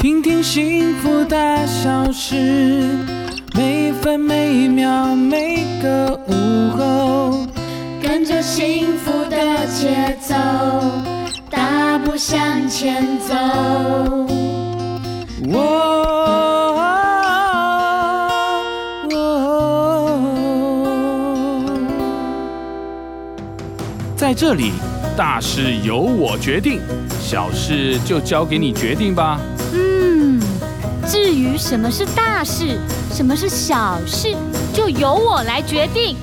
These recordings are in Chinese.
听听幸福大小事，每分每秒每个午后，跟着幸福的节奏，大步向前走。哦在这里，大事由我决定，小事就交给你决定吧。于什么是大事，什么是小事，就由我来决定。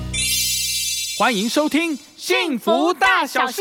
欢迎收听《幸福大小事》。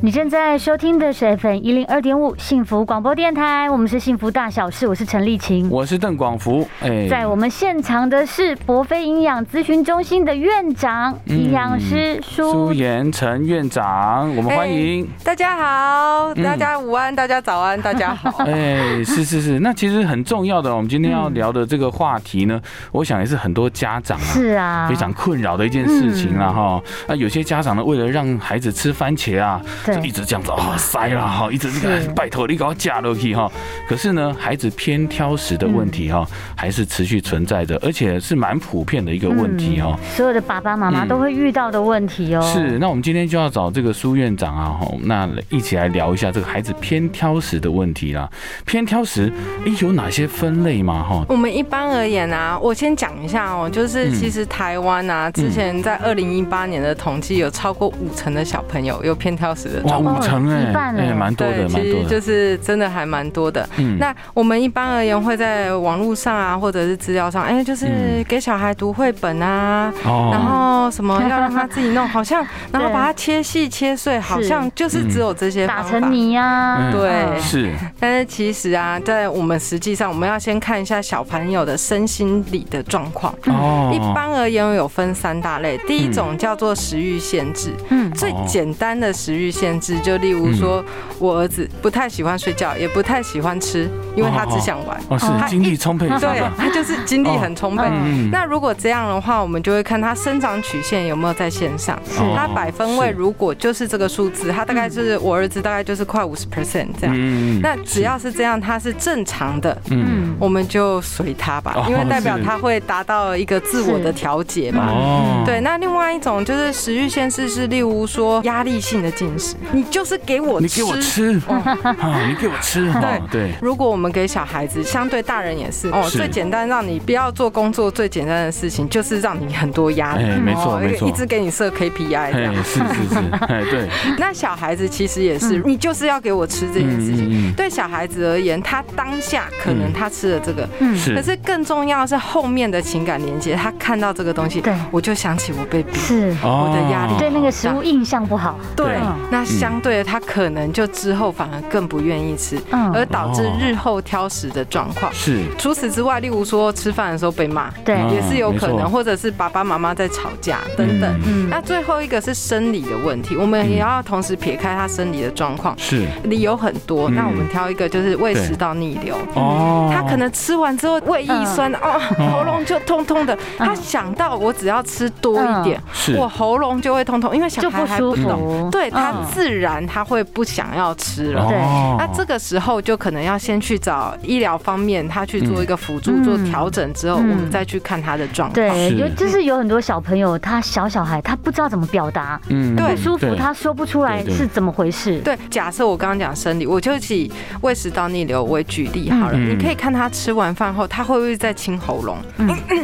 你正在收听的是 FM 一零二点五幸福广播电台，我们是幸福大小事，我是陈丽琴，我是邓广福。哎，在我们现场的是博飞营养咨询中心的院长、营养师苏延成院长，我们欢迎大家好，大家午安，大家早安，大家好。哎，是是是，那其实很重要的，我们今天要聊的这个话题呢，我想也是很多家长啊，是啊，非常困扰的一件事情了哈。那有些家长呢，为了让孩子吃番茄啊。就一直这样子啊塞了哈，一直这个拜托你给我加落去哈。可是呢，孩子偏挑食的问题哈，还是持续存在的，而且是蛮普遍的一个问题哈。所有的爸爸妈妈都会遇到的问题哦。是，那我们今天就要找这个苏院长啊，那一起来聊一下这个孩子偏挑食的问题啦。偏挑食，哎，有哪些分类吗？哈，我们一般而言啊，我先讲一下哦，就是其实台湾啊，之前在二零一八年的统计，有超过五成的小朋友有偏挑食的。哇，五成哎，哎，蛮多的，其实就是真的还蛮多的。嗯，那我们一般而言会在网络上啊，或者是资料上，哎，就是给小孩读绘本啊，然后什么要让他自己弄，好像，然后把它切细切碎，好像就是只有这些打成泥呀，对，是。但是其实啊，在我们实际上，我们要先看一下小朋友的身心理的状况。哦，一般而言有分三大类，第一种叫做食欲限制，嗯，最简单的食欲限制。就例如说，我儿子不太喜欢睡觉，也不太喜欢吃，因为他只想玩。哦，是精力充沛。对，他就是精力很充沛。那如果这样的话，我们就会看他生长曲线有没有在线上。他百分位如果就是这个数字，他大概是我儿子大概就是快五十 percent 这样。那只要是这样，他是正常的，嗯，我们就随他吧，因为代表他会达到一个自我的调节嘛。哦。对，那另外一种就是食欲限制，是例如说压力性的进食。你就是给我，你给我吃，啊，你给我吃，对。对。如果我们给小孩子，相对大人也是哦，最简单让你不要做工作最简单的事情，就是让你很多压力，没错没错，一直给你设 KPI，这样。是是是，哎对。那小孩子其实也是，你就是要给我吃这件事情。对小孩子而言，他当下可能他吃了这个，是，可是更重要是后面的情感连接，他看到这个东西，对，我就想起我被逼，是，我的压力，对那个食物印象不好，对，那相对的，他可能就之后反而更不愿意吃，而导致日后挑食的状况。是。除此之外，例如说吃饭的时候被骂，对，也是有可能，或者是爸爸妈妈在吵架等等。嗯。那最后一个是生理的问题，我们也要同时撇开他生理的状况。是。理由很多，那我们挑一个，就是胃食道逆流。哦。他可能吃完之后胃一酸，哦，喉咙就痛痛的。他想到我只要吃多一点，我喉咙就会痛痛，因为小孩还不懂，对他自然他会不想要吃了。对，那这个时候就可能要先去找医疗方面，他去做一个辅助做调整之后，我们再去看他的状况。对，有就是有很多小朋友，他小小孩他不知道怎么表达，嗯，不舒服他说不出来是怎么回事。对，假设我刚刚讲生理，我就以胃食道逆流为举例好了，你可以看他吃完饭后，他会不会在清喉咙？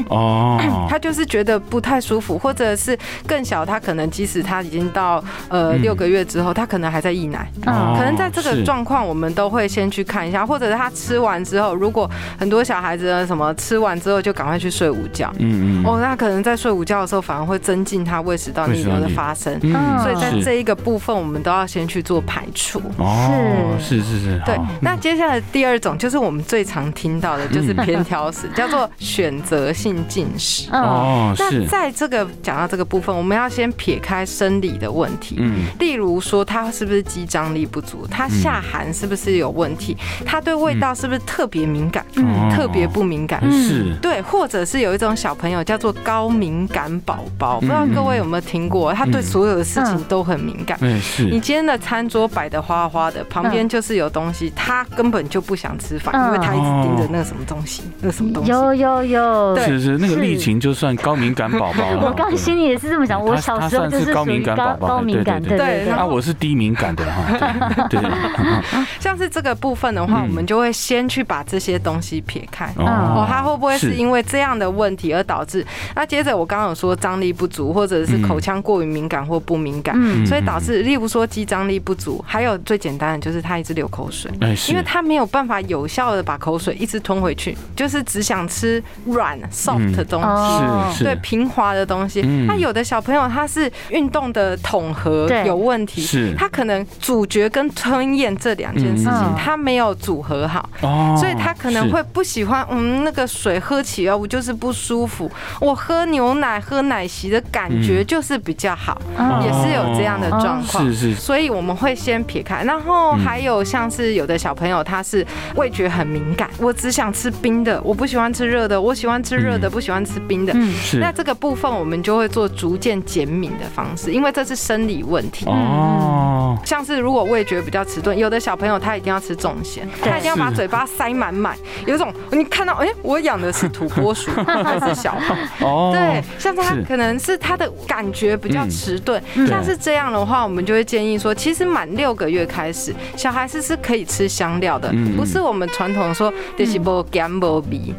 哦，他就是觉得不太舒服，或者是更小，他可能即使他已经到呃六个月之后，他可能还在溢奶，嗯可能在这个状况，我们都会先去看一下，或者是他吃完之后，如果很多小孩子什么吃完之后就赶快去睡午觉，嗯嗯，哦，那可能在睡午觉的时候反而会增进他胃食道逆流的发生，嗯所以在这一个部分，我们都要先去做排除。哦，是是是，对。那接下来第二种就是我们最常听到的，就是偏挑食，叫做选择性进食。哦，那在这个讲到这个部分，我们要先撇开生理的问题，嗯，例如。说他是不是肌张力不足，他下寒是不是有问题，他对味道是不是特别敏感，特别不敏感？是，对，或者是有一种小朋友叫做高敏感宝宝，不知道各位有没有听过？他对所有的事情都很敏感。嗯，是。你今天的餐桌摆的花花的，旁边就是有东西，他根本就不想吃饭，因为他一直盯着那个什么东西，那个什么东西。有有有，是是，那个丽琴就算高敏感宝宝了。我刚心里也是这么想，我小时候就是高敏感宝宝，高敏感，对对对。啊，我是低敏感的哈。对。像是这个部分的话，我们就会先去把这些东西撇开。哦。他会不会是因为这样的问题而导致？那接着我刚刚有说张力不足，或者是口腔过于敏感或不敏感，所以导致，例如说肌张力不足，还有最简单的就是他一直流口水，因为他没有办法有效的把口水一直吞回去，就是只想吃软 soft 的东西，对平滑的东西。那有的小朋友他是运动的统合有问题，是，他可能咀嚼跟吞咽这两件事情他没有组合好，所以他可能会不喜欢，嗯，那个水喝起来我就是不舒服，我喝牛奶喝奶昔的感觉就是比较好，也是有这样的状况，是是，所以我们会先撇开，然后还有像是有的小朋友他是味觉很敏感，我只想吃冰的，我不喜欢吃热的，我喜欢吃热的，不喜欢吃冰的，是，那这个部分我们就会做逐渐减敏的方式，因为这是生理问题。哦，像是如果味觉比较迟钝，有的小朋友他一定要吃重咸，他一定要把嘴巴塞满满，有一种你看到哎，我养的是土拨鼠 还是小孩？哦，对，像他可能是他的感觉比较迟钝，像是这样的话，我们就会建议说，其实满六个月开始，小孩子是可以吃香料的，不是我们传统说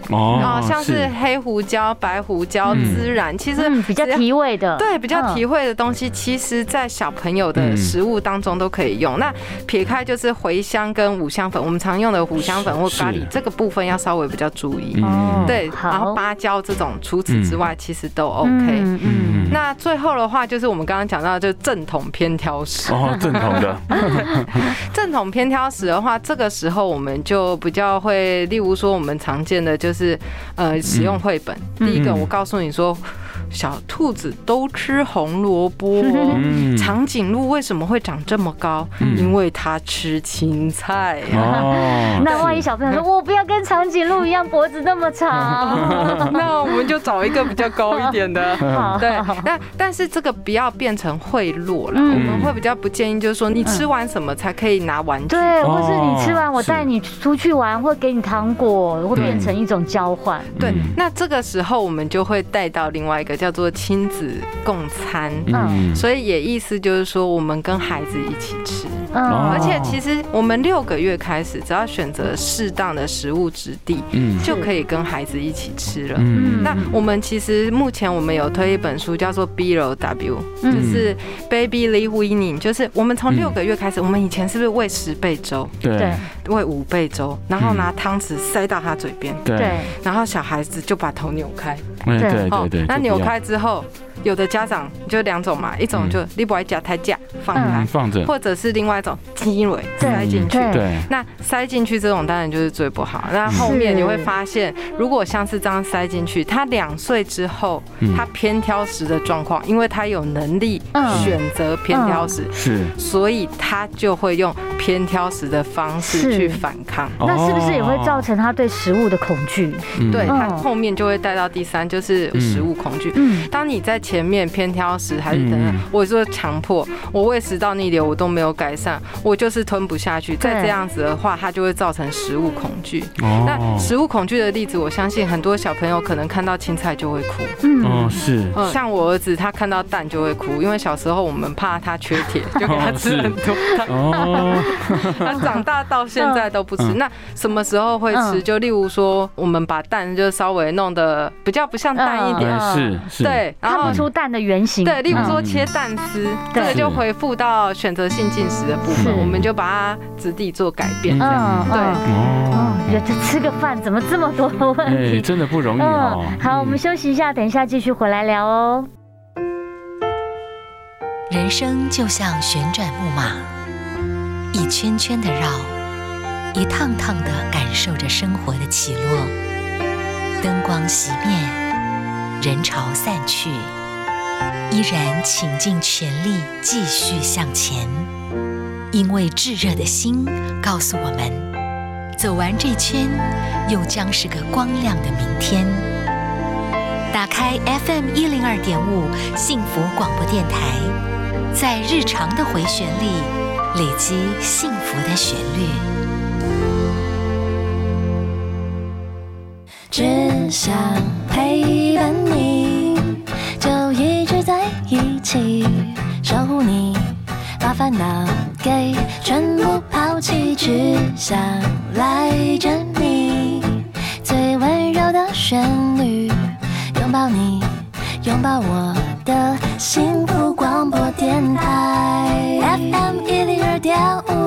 哦，像是黑胡椒、白胡椒、孜然，其实比较提味的，对，比较提味的东西，其实在小朋友的食物当中都可以用。那撇开就是茴香跟五香粉，我们常用的五香粉或咖喱这个部分要稍微比较注意，对，然后芭蕉这种，除此之外其实都 OK。嗯，那最后的话就是我们刚刚讲到，就正统偏挑食。哦，正统的。正统偏挑食的话，这个时候我们就比较会，例如说我们常见的就是呃使用绘本，第一个我告诉你说。小兔子都吃红萝卜。长颈鹿为什么会长这么高？因为它吃青菜。哦，那万一小朋友说：“我不要跟长颈鹿一样脖子那么长。”那我们就找一个比较高一点的。对，那但是这个不要变成贿赂了。我们会比较不建议，就是说你吃完什么才可以拿玩具？对，或是你吃完我带你出去玩，或给你糖果，会变成一种交换。对，那这个时候我们就会带到另外一个。叫做亲子共餐，嗯，所以也意思就是说，我们跟孩子一起吃。而且其实我们六个月开始，只要选择适当的食物质地，嗯，就可以跟孩子一起吃了。嗯，那我们其实目前我们有推一本书，叫做 B L W，就是 Baby Leaf Weaning，就是我们从六个月开始，我们以前是不是喂十倍粥？对，喂五倍粥，然后拿汤匙塞到他嘴边，对，然后小孩子就把头扭开，对。对对，那扭开之后。有的家长就两种嘛，一种就你不爱夹太夹放开。放着，或者是另外一种鸡尾塞进去。对，那塞进去这种当然就是最不好。那后面你会发现，如果像是这样塞进去，他两岁之后，他偏挑食的状况，因为他有能力选择偏挑食，是，所以他就会用偏挑食的方式去反抗。那是不是也会造成他对食物的恐惧？对他后面就会带到第三，就是食物恐惧。嗯，当你在前前面偏挑食还是等等，我说强迫我胃食道逆流，我都没有改善，我就是吞不下去。再这样子的话，它就会造成食物恐惧。那食物恐惧的例子，我相信很多小朋友可能看到青菜就会哭。嗯，是。像我儿子，他看到蛋就会哭，因为小时候我们怕他缺铁，就给他吃很多。哦。他长大到现在都不吃。那什么时候会吃？就例如说，我们把蛋就稍微弄得比较不像蛋一点。是是。对，然后。出蛋的原型，对，例如说切蛋丝，这个就回复到选择性进食的部分，我们就把它质地做改变，这样对。哦，觉得吃个饭怎么这么多问题？真的不容易哦。好，我们休息一下，等一下继续回来聊哦。人生就像旋转木马，一圈圈的绕，一趟趟的感受着生活的起落，灯光熄灭。人潮散去，依然倾尽全力继续向前，因为炙热的心告诉我们，走完这圈，又将是个光亮的明天。打开 FM 一零二点五幸福广播电台，在日常的回旋里累积幸福的旋律。想陪伴你，就一直在一起，守护你，把烦恼给全部抛弃，只想赖着你，最温柔的旋律。拥抱你，拥抱我的幸福广播电台，FM 一零二点五。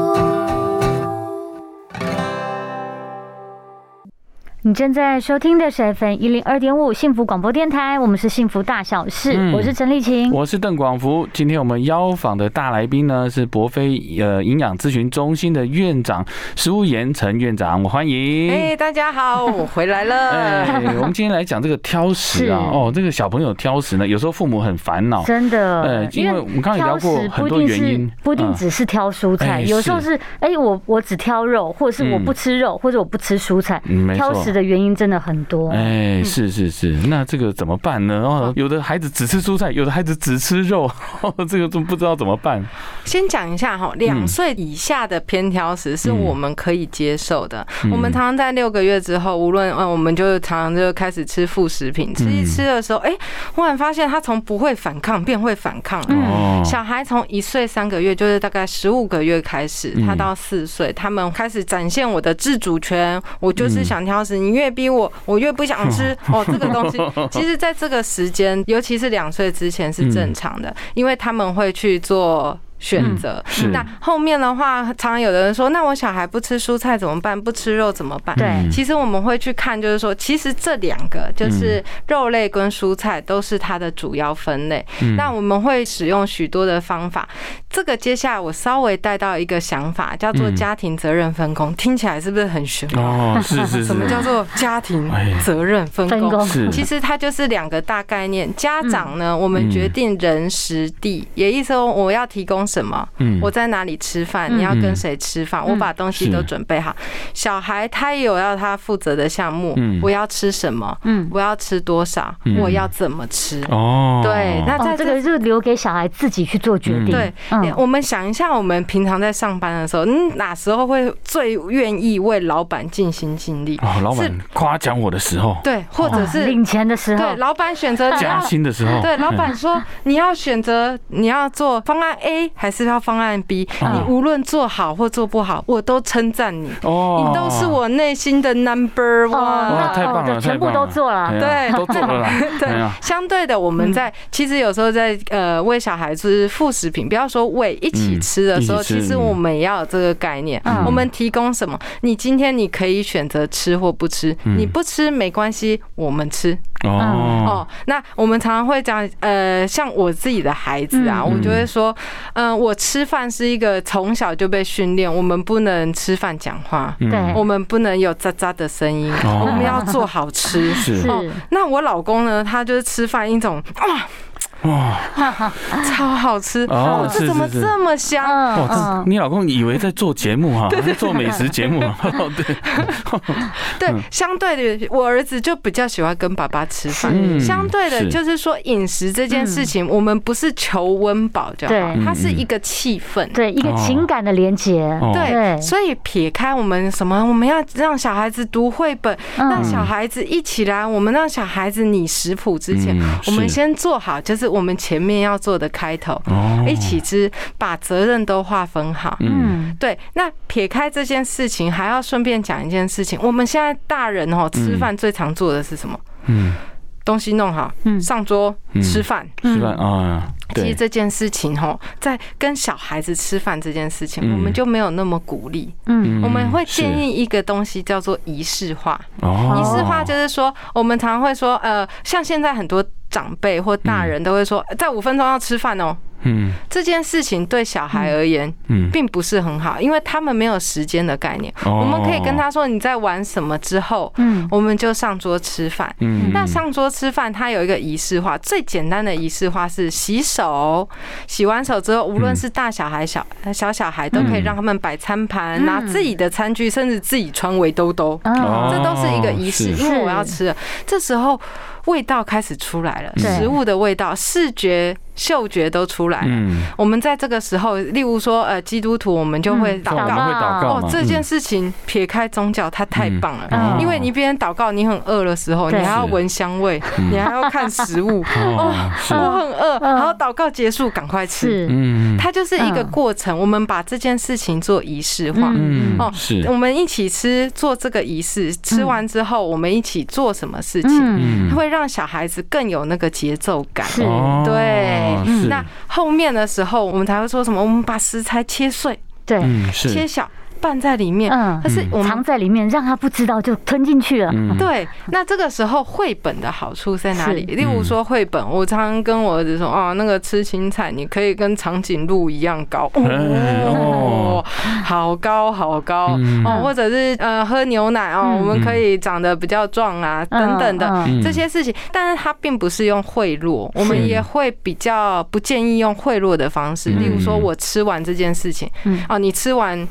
你正在收听的是 FM 一零二点五幸福广播电台，我们是幸福大小事，我是陈丽琴，我是邓广福。今天我们邀访的大来宾呢是博飞呃营养咨询中心的院长食物盐陈院长，我欢迎。哎，大家好，我回来了。哎，我们今天来讲这个挑食啊，哦，这个小朋友挑食呢，有时候父母很烦恼，真的。呃，因为我们刚刚也聊过很多原因，不一定只是挑蔬菜，有时候是哎我我只挑肉，或者是我不吃肉，或者我不吃蔬菜，挑食的。的原因真的很多，哎，是是是，那这个怎么办呢？哦，有的孩子只吃蔬菜，有的孩子只吃肉，这个都不知道怎么办。先讲一下哈，两岁以下的偏挑食是我们可以接受的。我们常常在六个月之后，无论呃，我们就常常就开始吃副食品，吃一吃的时候，哎，忽然发现他从不会反抗变会反抗。嗯，小孩从一岁三个月，就是大概十五个月开始，他到四岁，他们开始展现我的自主权，我就是想挑食。你越逼我，我越不想吃哦。这个东西，其实在这个时间，尤其是两岁之前是正常的，因为他们会去做。选择那后面的话，常常有的人说，那我小孩不吃蔬菜怎么办？不吃肉怎么办？对，其实我们会去看，就是说，其实这两个就是肉类跟蔬菜都是它的主要分类。那我们会使用许多的方法。这个接下来我稍微带到一个想法，叫做家庭责任分工，听起来是不是很玄？哦，是是是。什么叫做家庭责任分工？其实它就是两个大概念。家长呢，我们决定人、时、地，也意思说我要提供。什么？嗯，我在哪里吃饭？你要跟谁吃饭？我把东西都准备好。小孩他有要他负责的项目，我要吃什么？嗯，我要吃多少？我要怎么吃？哦，对，那在这个就留给小孩自己去做决定。对，我们想一下，我们平常在上班的时候，嗯，哪时候会最愿意为老板尽心尽力？哦，老板夸奖我的时候，对，或者是领钱的时候，对，老板选择加薪的时候，对，老板说你要选择你要做方案 A。还是要方案 B，你无论做好或做不好，我都称赞你。哦，你都是我内心的 Number One。太棒了，全部都做了，对，都做了。对，相对的，我们在其实有时候在呃喂小孩子副食品，不要说喂一起吃的时候，其实我们也要有这个概念。我们提供什么？你今天你可以选择吃或不吃，你不吃没关系，我们吃。哦，那我们常常会讲，呃，像我自己的孩子啊，我就会说，嗯，我吃饭是一个从小就被训练，我们不能吃饭讲话，对，我们不能有喳喳的声音，我们要做好吃。是，那我老公呢，他就是吃饭一种啊。哇，超好吃！哦，这怎么这么香？哇，你老公以为在做节目哈，在做美食节目。对，对，相对的，我儿子就比较喜欢跟爸爸吃饭。相对的，就是说饮食这件事情，我们不是求温饱就好，它是一个气氛，对，一个情感的连接。对，所以撇开我们什么，我们要让小孩子读绘本，让小孩子一起来，我们让小孩子拟食谱之前，我们先做好，就是。我们前面要做的开头，一起之，把责任都划分好。嗯，对。那撇开这件事情，还要顺便讲一件事情。我们现在大人哦，吃饭最常做的是什么？嗯，东西弄好，上桌吃饭。吃饭啊，其实这件事情哦，在跟小孩子吃饭这件事情，我们就没有那么鼓励。嗯，我们会建议一个东西叫做仪式化。仪式化就是说，我们常常会说，呃，像现在很多。长辈或大人都会说，在五分钟要吃饭哦。嗯，这件事情对小孩而言，嗯，并不是很好，因为他们没有时间的概念。我们可以跟他说你在玩什么？之后，嗯，我们就上桌吃饭。嗯，那上桌吃饭，它有一个仪式化，最简单的仪式化是洗手。洗完手之后，无论是大小孩、小小小孩，都可以让他们摆餐盘，拿自己的餐具，甚至自己穿围兜兜。这都是一个仪式，因为我要吃了。这时候味道开始出来了，食物的味道，视觉。嗅觉都出来了。我们在这个时候，例如说，呃，基督徒，我们就会祷告。哦，这件事情撇开宗教，它太棒了。因为你一边祷告，你很饿的时候，你还要闻香味，你还要看食物。哦，我很饿，然后祷告结束，赶快吃。嗯，它就是一个过程。我们把这件事情做仪式化。哦，是。我们一起吃，做这个仪式。吃完之后，我们一起做什么事情，会让小孩子更有那个节奏感。对。那后面的时候，我们才会说什么？我们把食材切碎，对，切小。拌在里面，嗯，但是我藏在里面，让他不知道就吞进去了。对，那这个时候绘本的好处在哪里？例如说绘本，我常常跟我儿子说，哦，那个吃青菜，你可以跟长颈鹿一样高，哦，好高好高。哦，或者是呃喝牛奶哦，我们可以长得比较壮啊，等等的这些事情。但是它并不是用贿赂，我们也会比较不建议用贿赂的方式。例如说我吃完这件事情，哦，你吃完。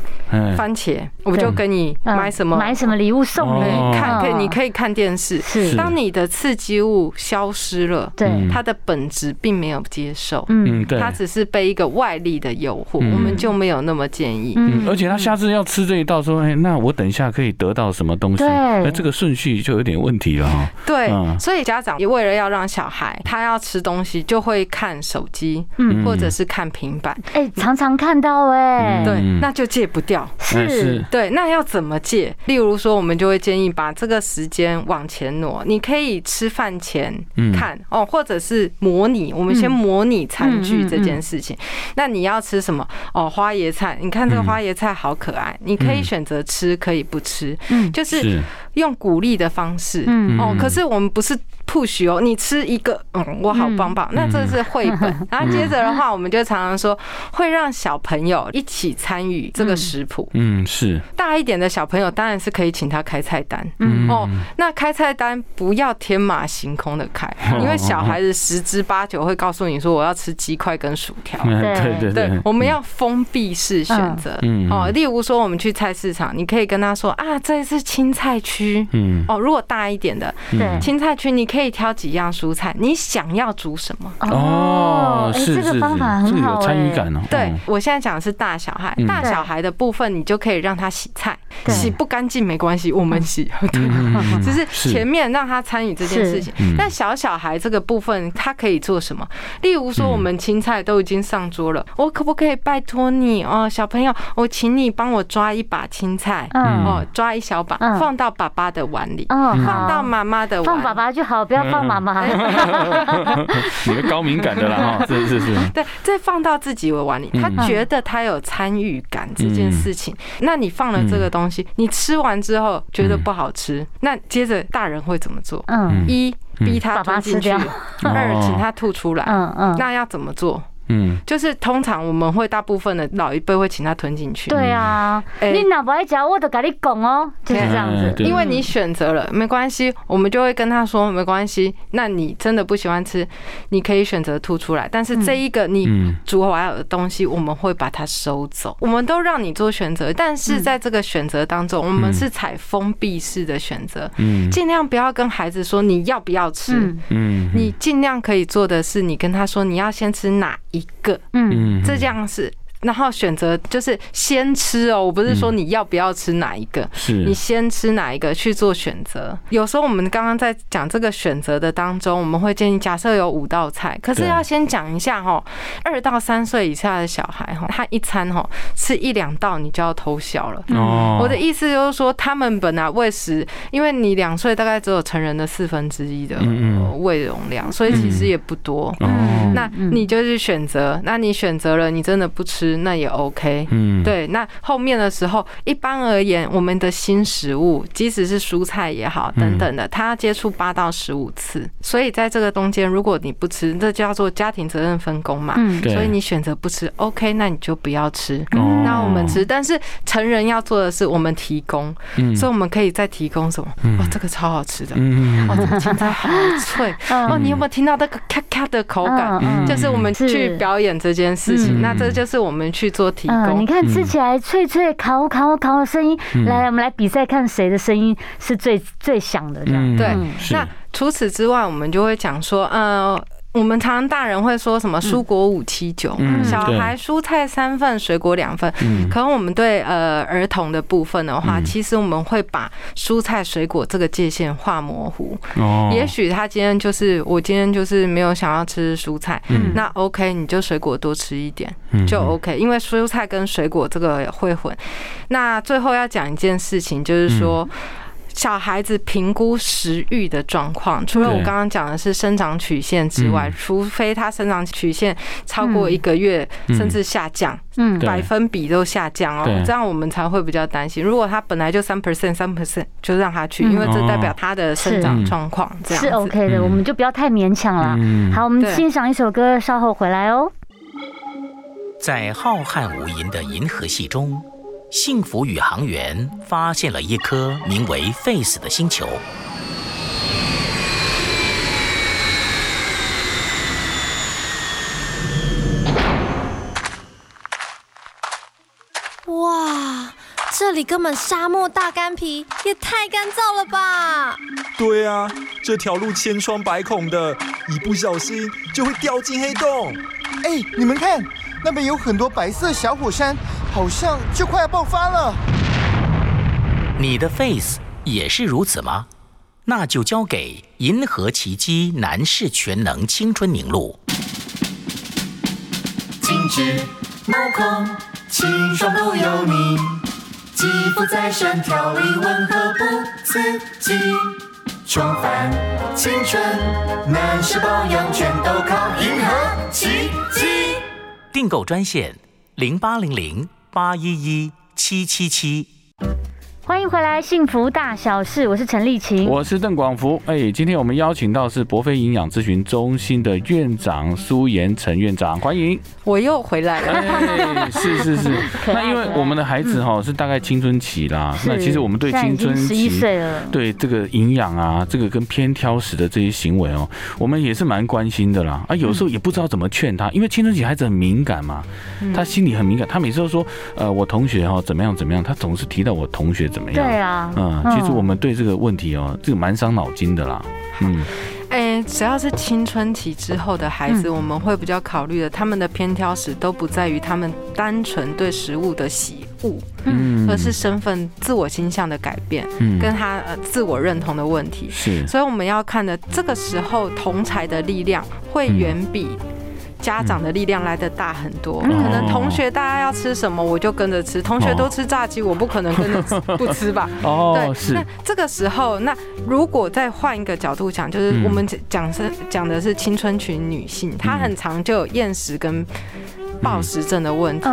番茄，我就跟你买什么买什么礼物送你，看可以，你可以看电视。是，当你的刺激物消失了，对，它的本质并没有接受，嗯，对，它只是被一个外力的诱惑，我们就没有那么建议。嗯，而且他下次要吃这一道，说，哎，那我等一下可以得到什么东西？那这个顺序就有点问题了哈。对，所以家长也为了要让小孩他要吃东西，就会看手机，嗯，或者是看平板。哎，常常看到哎，对，那就戒不掉。是，对，那要怎么戒？例如说，我们就会建议把这个时间往前挪。你可以吃饭前看哦，或者是模拟。我们先模拟餐具这件事情。那你要吃什么？哦，花椰菜。你看这个花椰菜好可爱，你可以选择吃，可以不吃。嗯，就是用鼓励的方式。嗯哦，可是我们不是。push 哦，你吃一个，嗯，我好棒棒。那这是绘本，然后接着的话，我们就常常说会让小朋友一起参与这个食谱。嗯，是。大一点的小朋友，当然是可以请他开菜单。嗯。哦，那开菜单不要天马行空的开，因为小孩子十之八九会告诉你说我要吃鸡块跟薯条。对对。对，我们要封闭式选择。嗯。哦，例如说我们去菜市场，你可以跟他说啊，这是青菜区。嗯。哦，如果大一点的，对青菜区你可以。可以挑几样蔬菜，你想要煮什么？哦，是这个方法很好，有参与感哦。对我现在讲的是大小孩，大小孩的部分，你就可以让他洗菜，洗不干净没关系，我们洗。对 只是前面让他参与这件事情。但小小孩这个部分，他可以做什么？例如说，我们青菜都已经上桌了，我可不可以拜托你哦，小朋友，我请你帮我抓一把青菜，哦，抓一小把，放到爸爸的碗里，放到妈妈的碗，放爸爸就好。不要放妈妈，你的高敏感的啦哈，是是是。对，再放到自己的碗里，他觉得他有参与感这件事情。那你放了这个东西，你吃完之后觉得不好吃，那接着大人会怎么做？嗯，一逼他吞进去，二请他吐出来。嗯嗯，那要怎么做？嗯，就是通常我们会大部分的老一辈会请他吞进去。对啊，你哪不爱嚼，我都跟你讲哦，就是这样子。因为你选择了，没关系，我们就会跟他说没关系。那你真的不喜欢吃，你可以选择吐出来。但是这一个你煮完的东西，我们会把它收走。我们都让你做选择，但是在这个选择当中，我们是采封闭式的选择，嗯，尽量不要跟孩子说你要不要吃，嗯，你尽量可以做的是，你跟他说你要先吃哪。一个，嗯，这样是。然后选择就是先吃哦，我不是说你要不要吃哪一个，是你先吃哪一个去做选择。有时候我们刚刚在讲这个选择的当中，我们会建议假设有五道菜，可是要先讲一下哦，二到三岁以下的小孩哈，他一餐哈吃一两道你就要偷笑了。哦，我的意思就是说，他们本来喂食，因为你两岁大概只有成人的四分之一的胃容量，所以其实也不多。哦，那你就是选择，那你选择了，你真的不吃。吃，那也 OK。嗯，对。那后面的时候，一般而言，我们的新食物，即使是蔬菜也好，等等的，它要接触八到十五次。所以在这个中间，如果你不吃，这叫做家庭责任分工嘛。嗯，所以你选择不吃，OK，那你就不要吃。那我们吃，但是成人要做的是，我们提供。嗯，所以我们可以再提供什么？哇，这个超好吃的。嗯，哇，这个青菜好脆。哦，你有没有听到那个咔咔的口感？就是我们去表演这件事情，那这就是我们去做提供。你看吃起来脆脆、烤烤烤的声音，来，我们来比赛看谁的声音是最最响的。这样对。那除此之外，我们就会讲说，呃。我们常常大人会说什么蔬果五七九，小孩蔬菜三份，水果两份。可能我们对呃儿童的部分的话，其实我们会把蔬菜水果这个界限画模糊。哦，也许他今天就是我今天就是没有想要吃蔬菜，那 OK，你就水果多吃一点就 OK，因为蔬菜跟水果这个会混。那最后要讲一件事情，就是说。小孩子评估食欲的状况，除了我刚刚讲的是生长曲线之外，除非他生长曲线超过一个月，甚至下降，嗯，百分比都下降哦，这样我们才会比较担心。如果他本来就三 percent 三 percent，就让他去，因为这代表他的生长状况，这样是 OK 的，我们就不要太勉强了。好，我们欣赏一首歌，稍后回来哦。在浩瀚无垠的银河系中。幸福宇航员发现了一颗名为 Face 的星球。哇，这里根本沙漠大干皮，也太干燥了吧！对啊，这条路千疮百孔的，一不小心就会掉进黑洞。哎，你们看，那边有很多白色小火山。好像就快要爆发了。你的 face 也是如此吗？那就交给银河奇迹男士全能青春凝露。精致、毛孔、清爽不油腻，肌肤再生调理温和不刺激，重返青春，男士保养全都靠银河奇迹。订购专线零八零零。八一一七七七。欢迎回来，幸福大小事，我是陈丽琴，我是邓广福。哎，今天我们邀请到是博飞营养咨询中心的院长苏妍陈院长，欢迎。我又回来了。哎，是是是。那因为我们的孩子哈是大概青春期啦，那其实我们对青春期对这个营养啊，这个跟偏挑食的这些行为哦，我们也是蛮关心的啦。啊，有时候也不知道怎么劝他，因为青春期孩子很敏感嘛，他心里很敏感，他每次都说，呃，我同学哈怎么样怎么样，他总是提到我同学。怎么样？对啊，嗯，其实我们对这个问题哦，这个蛮伤脑筋的啦。嗯，哎，只要是青春期之后的孩子，我们会比较考虑的，他们的偏挑食都不在于他们单纯对食物的喜恶，嗯，而是身份、自我形象的改变，嗯，跟他呃自我认同的问题。是，所以我们要看的这个时候，同才的力量会远比。家长的力量来的大很多，可能同学大家要吃什么，我就跟着吃。同学都吃炸鸡，我不可能跟着不吃吧？哦，对，是。那这个时候，那如果再换一个角度讲，就是我们讲是讲的是青春群女性，她很常就有厌食跟。暴食症的问题，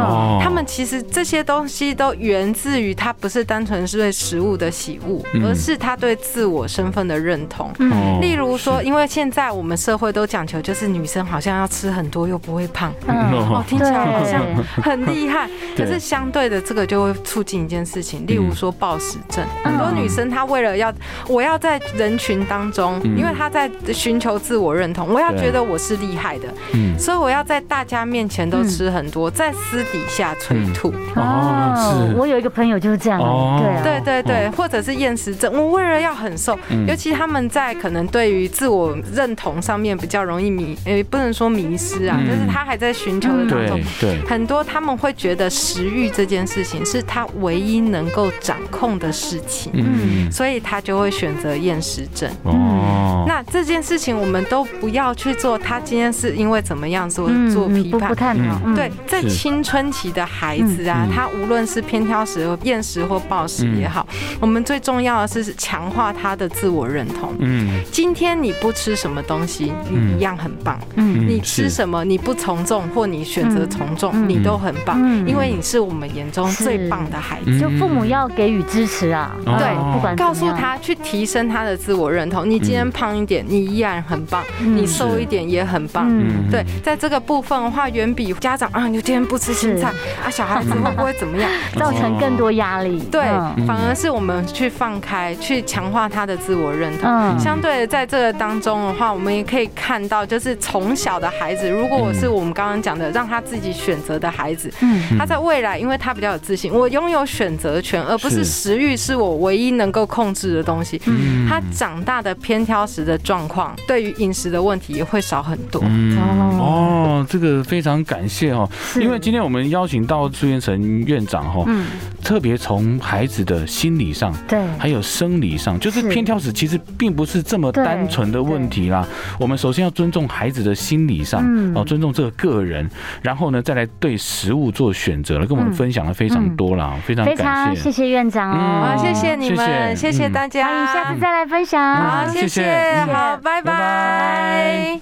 他们其实这些东西都源自于他不是单纯是对食物的喜恶，而是他对自我身份的认同。例如说，因为现在我们社会都讲求，就是女生好像要吃很多又不会胖，哦，听起来好像很厉害。可是相对的，这个就会促进一件事情，例如说暴食症。很多女生她为了要我要在人群当中，因为她在寻求自我认同，我要觉得我是厉害的，所以我要在大家面前都。吃很多，在私底下催吐哦。我有一个朋友就是这样，对对对对，或者是厌食症。我为了要很瘦，尤其他们在可能对于自我认同上面比较容易迷，诶，不能说迷失啊，就是他还在寻求的当中。对，很多他们会觉得食欲这件事情是他唯一能够掌控的事情，嗯，所以他就会选择厌食症。哦，那这件事情我们都不要去做。他今天是因为怎么样做做批判？不太对，在青春期的孩子啊，他无论是偏挑食、厌食或暴食也好，我们最重要的是强化他的自我认同。嗯，今天你不吃什么东西，你一样很棒。嗯，你吃什么，你不从众或你选择从众，你都很棒，因为你是我们眼中最棒的孩子。就父母要给予支持啊，对，不管告诉他去提升他的自我认同。你今天胖一点，你依然很棒；你瘦一点也很棒。对，在这个部分的话，远比家长啊，你今天不吃青菜啊，小孩子会不会怎么样，造成更多压力？对，反而是我们去放开，去强化他的自我认同。相对的，在这个当中的话，我们也可以看到，就是从小的孩子，如果我是我们刚刚讲的，让他自己选择的孩子，嗯，他在未来，因为他比较有自信，我拥有选择权，而不是食欲是我唯一能够控制的东西。嗯，他长大的偏挑食的状况，对于饮食的问题也会少很多。哦，这个非常感谢哦，因为今天我们邀请到朱元成院长哈，嗯，特别从孩子的心理上，对，还有生理上，就是偏挑食其实并不是这么单纯的问题啦。我们首先要尊重孩子的心理上，哦，尊重这个个人，然后呢，再来对食物做选择了，跟我们分享了非常多了，非常感谢，谢谢院长哦，谢谢你们，谢谢。大家，欢迎下次再来分享，好，谢谢，好，拜拜。